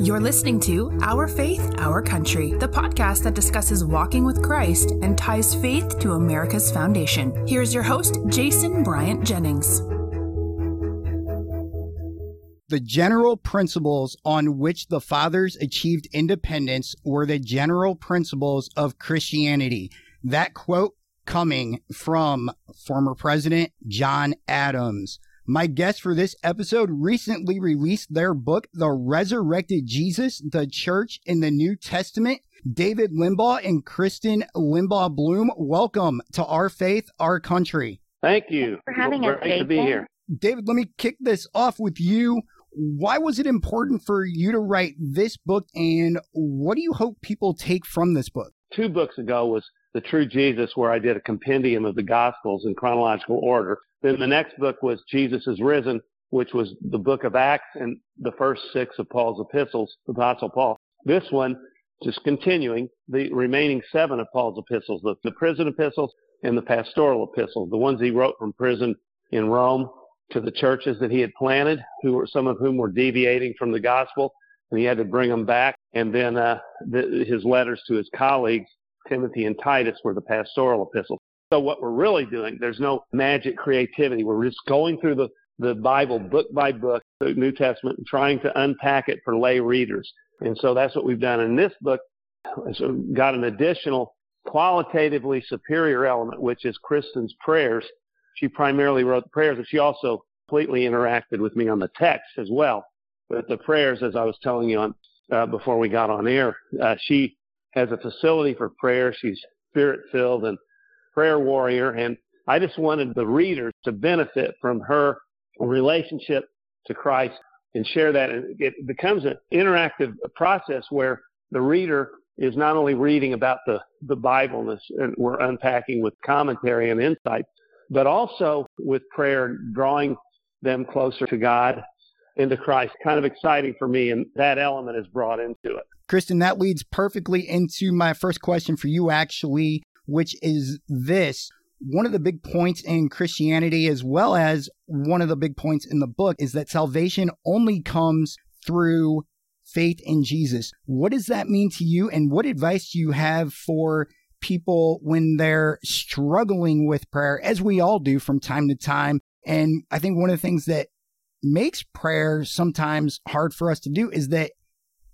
You're listening to Our Faith, Our Country, the podcast that discusses walking with Christ and ties faith to America's foundation. Here's your host, Jason Bryant Jennings. The general principles on which the fathers achieved independence were the general principles of Christianity. That quote coming from former President John Adams. My guests for this episode recently released their book, The Resurrected Jesus, the Church in the New Testament. David Limbaugh and Christen Limbaugh Bloom, welcome to Our Faith, Our Country. Thank you for having Great us. Great to be here. David, let me kick this off with you. Why was it important for you to write this book, and what do you hope people take from this book? Two books ago was The True Jesus, where I did a compendium of the Gospels in chronological order. Then the next book was Jesus is Risen, which was the book of Acts and the first six of Paul's epistles, the Apostle Paul. This one, just continuing the remaining seven of Paul's epistles, the, the prison epistles and the pastoral epistles, the ones he wrote from prison in Rome to the churches that he had planted, who were some of whom were deviating from the gospel, and he had to bring them back. And then uh, the, his letters to his colleagues, Timothy and Titus, were the pastoral epistles. So what we're really doing, there's no magic creativity. We're just going through the, the Bible book by book, the New Testament, and trying to unpack it for lay readers. And so that's what we've done in this book. So got an additional qualitatively superior element, which is Christen's prayers. She primarily wrote the prayers, but she also completely interacted with me on the text as well. But the prayers, as I was telling you on uh, before we got on air, uh, she has a facility for prayer. She's spirit filled and prayer warrior. And I just wanted the readers to benefit from her relationship to Christ and share that. And it becomes an interactive process where the reader is not only reading about the, the Bible and we're unpacking with commentary and insight, but also with prayer, drawing them closer to God and to Christ. Kind of exciting for me, and that element is brought into it. Christen, that leads perfectly into my first question for you, actually which is this. One of the big points in Christianity, as well as one of the big points in the book, is that salvation only comes through faith in Jesus. What does that mean to you? And what advice do you have for people when they're struggling with prayer, as we all do from time to time? And I think one of the things that makes prayer sometimes hard for us to do is that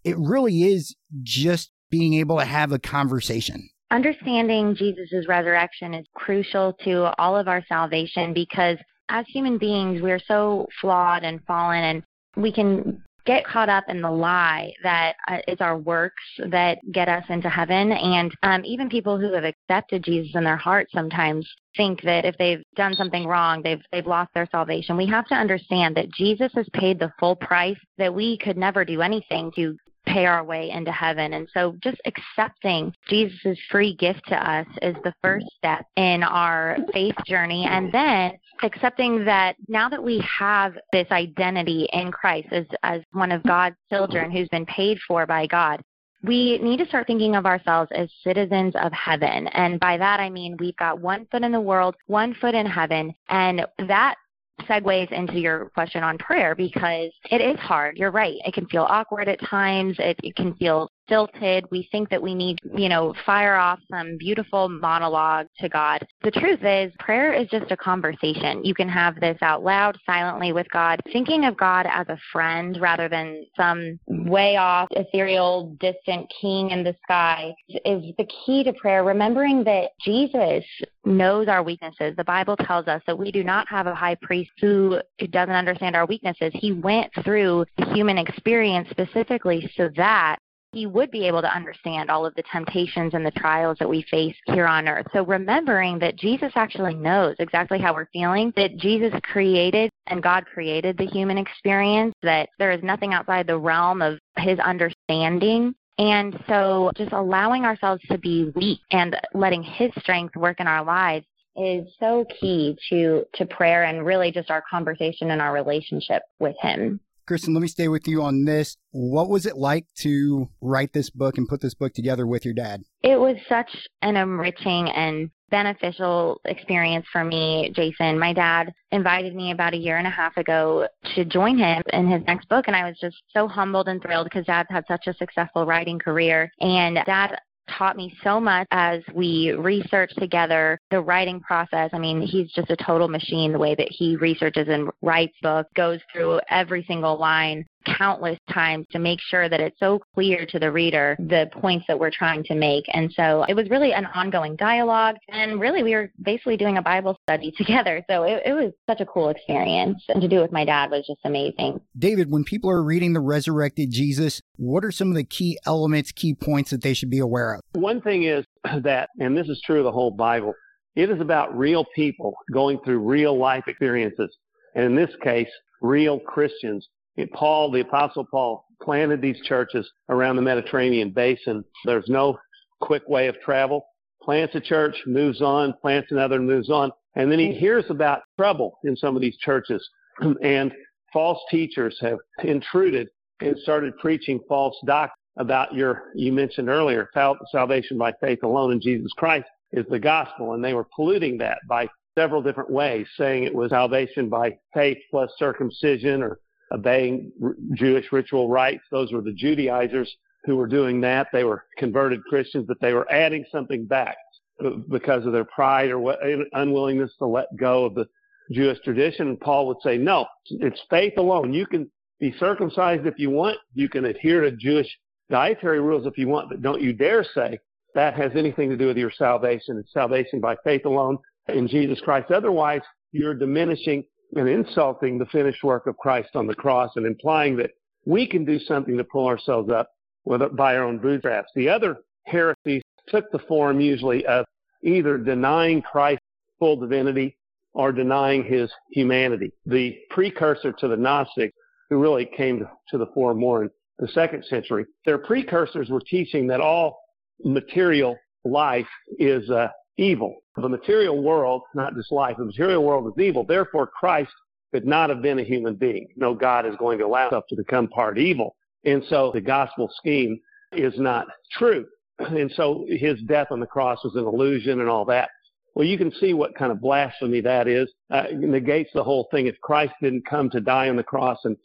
it really is just being able to have a conversation. Understanding Jesus' resurrection is crucial to all of our salvation because as human beings, we're so flawed and fallen, and we can get caught up in the lie that uh, it's our works that get us into heaven. And um, even people who have accepted Jesus in their heart sometimes think that if they've done something wrong, they've they've lost their salvation. We have to understand that Jesus has paid the full price that we could never do anything to pay our way into heaven. And so just accepting Jesus' free gift to us is the first step in our faith journey. And then accepting that now that we have this identity in Christ as, as one of God's children who's been paid for by God, we need to start thinking of ourselves as citizens of heaven. And by that, I mean we've got one foot in the world, one foot in heaven. And that segues into your question on prayer because it is hard. You're right. It can feel awkward at times. It, it can feel stilted. We think that we need, you know, fire off some beautiful monologue to God. The truth is, prayer is just a conversation. You can have this out loud, silently with God, thinking of God as a friend rather than some way off, ethereal, distant king in the sky is the key to prayer. Remembering that Jesus knows our weaknesses. The Bible tells us that we do not have a high priest who doesn't understand our weaknesses. He went through the human experience specifically so that he would be able to understand all of the temptations and the trials that we face here on earth. So remembering that Jesus actually knows exactly how we're feeling, that Jesus created and God created the human experience, that there is nothing outside the realm of his understanding. And so just allowing ourselves to be weak and letting his strength work in our lives is so key to to prayer and really just our conversation and our relationship with him. Christen, let me stay with you on this. What was it like to write this book and put this book together with your dad? It was such an enriching and beneficial experience for me, Jason. My dad invited me about a year and a half ago to join him in his next book, and I was just so humbled and thrilled because dad's had such a successful writing career. And dad taught me so much as we researched together the writing process. I mean, he's just a total machine the way that he researches and writes books, goes through every single line countless times to make sure that it's so clear to the reader the points that we're trying to make. And so it was really an ongoing dialogue. And really, we were basically doing a Bible study together. So it, it was such a cool experience. And to do it with my dad was just amazing. David, when people are reading the resurrected Jesus, what are some of the key elements, key points that they should be aware of? One thing is that, and this is true of the whole Bible, it is about real people going through real life experiences. And in this case, real Christians Paul, the Apostle Paul, planted these churches around the Mediterranean basin. There's no quick way of travel. Plants a church, moves on, plants another, moves on. And then he hears about trouble in some of these churches. And false teachers have intruded and started preaching false doctrine about your, you mentioned earlier, salvation by faith alone in Jesus Christ is the gospel. And they were polluting that by several different ways, saying it was salvation by faith plus circumcision or obeying Jewish ritual rites. Those were the Judaizers who were doing that. They were converted Christians, but they were adding something back uh, because of their pride or unwillingness to let go of the Jewish tradition. And Paul would say, no, it's faith alone. You can be circumcised if you want. You can adhere to Jewish dietary rules if you want, but don't you dare say that has anything to do with your salvation. It's salvation by faith alone in Jesus Christ. Otherwise, you're diminishing and insulting the finished work of Christ on the cross and implying that we can do something to pull ourselves up with, by our own bootstraps. The other heresies took the form usually of either denying Christ's full divinity or denying his humanity. The precursor to the Gnostics, who really came to the fore more in the second century, their precursors were teaching that all material life is uh, evil. The material world, not just life, the material world is evil. Therefore, Christ could not have been a human being. No God is going to allow himself to become part evil. And so the gospel scheme is not true. And so his death on the cross was an illusion and all that. Well, you can see what kind of blasphemy that is. Uh, it negates the whole thing. If Christ didn't come to die on the cross and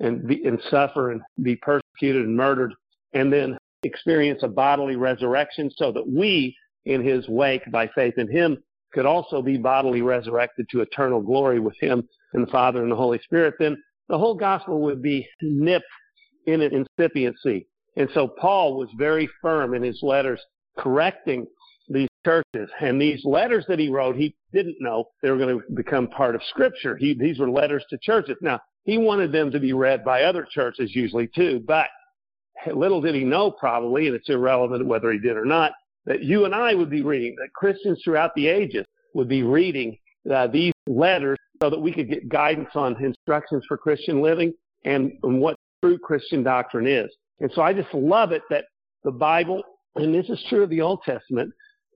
and, be, and suffer and be persecuted and murdered, and then experience a bodily resurrection, so that we in his wake by faith in him could also be bodily resurrected to eternal glory with him and the Father and the Holy Spirit, then the whole gospel would be nipped in an incipiency. And so Paul was very firm in his letters correcting these churches. And these letters that he wrote, he didn't know they were going to become part of Scripture. He, these were letters to churches. Now, he wanted them to be read by other churches usually too, but little did he know probably, and it's irrelevant whether he did or not, that you and I would be reading, that Christians throughout the ages would be reading uh, these letters so that we could get guidance on instructions for Christian living and, and what true Christian doctrine is. And so I just love it that the Bible, and this is true of the Old Testament,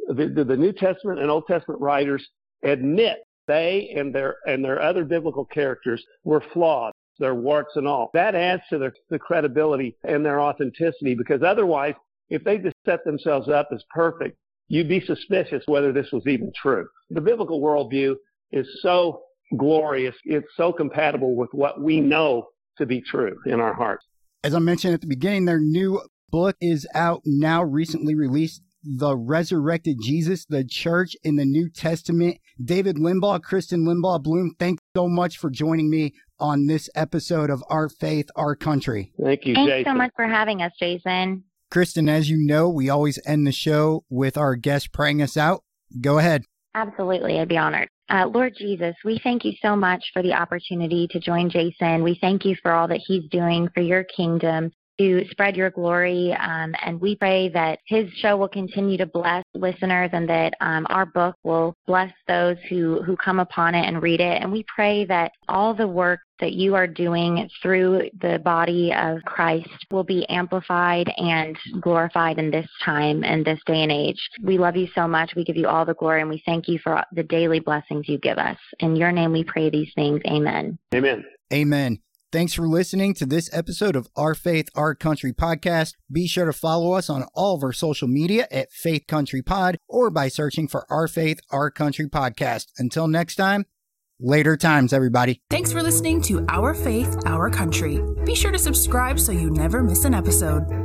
the, the, the New Testament and Old Testament writers admit they and their and their other biblical characters were flawed, their warts and all. That adds to their the credibility and their authenticity because otherwise if they just set themselves up as perfect, you'd be suspicious whether this was even true. The biblical worldview is so glorious, it's so compatible with what we know to be true in our hearts. As I mentioned at the beginning, their new book is out now, recently released. The Resurrected Jesus, the Church in the New Testament. David Limbaugh, Christen Limbaugh Bloom, thanks so much for joining me on this episode of Our Faith, Our Country. Thank you, Jason. Thanks Jason. so much for having us, Jason. Christen, as you know, we always end the show with our guest praying us out. Go ahead. Absolutely. I'd be honored. Uh, Lord Jesus, we thank you so much for the opportunity to join Jason. We thank you for all that he's doing for your kingdom to spread your glory. Um, and we pray that his show will continue to bless listeners and that um, our book will bless those who, who come upon it and read it. And we pray that all the work that you are doing through the body of Christ will be amplified and glorified in this time and this day and age. We love you so much. We give you all the glory and we thank you for the daily blessings you give us. In your name we pray these things. Amen. Amen. Amen. Thanks for listening to this episode of Our Faith, Our Country podcast. Be sure to follow us on all of our social media at Faith Country Pod or by searching for Our Faith, Our Country podcast. Until next time, later times, everybody. Thanks for listening to Our Faith, Our Country. Be sure to subscribe so you never miss an episode.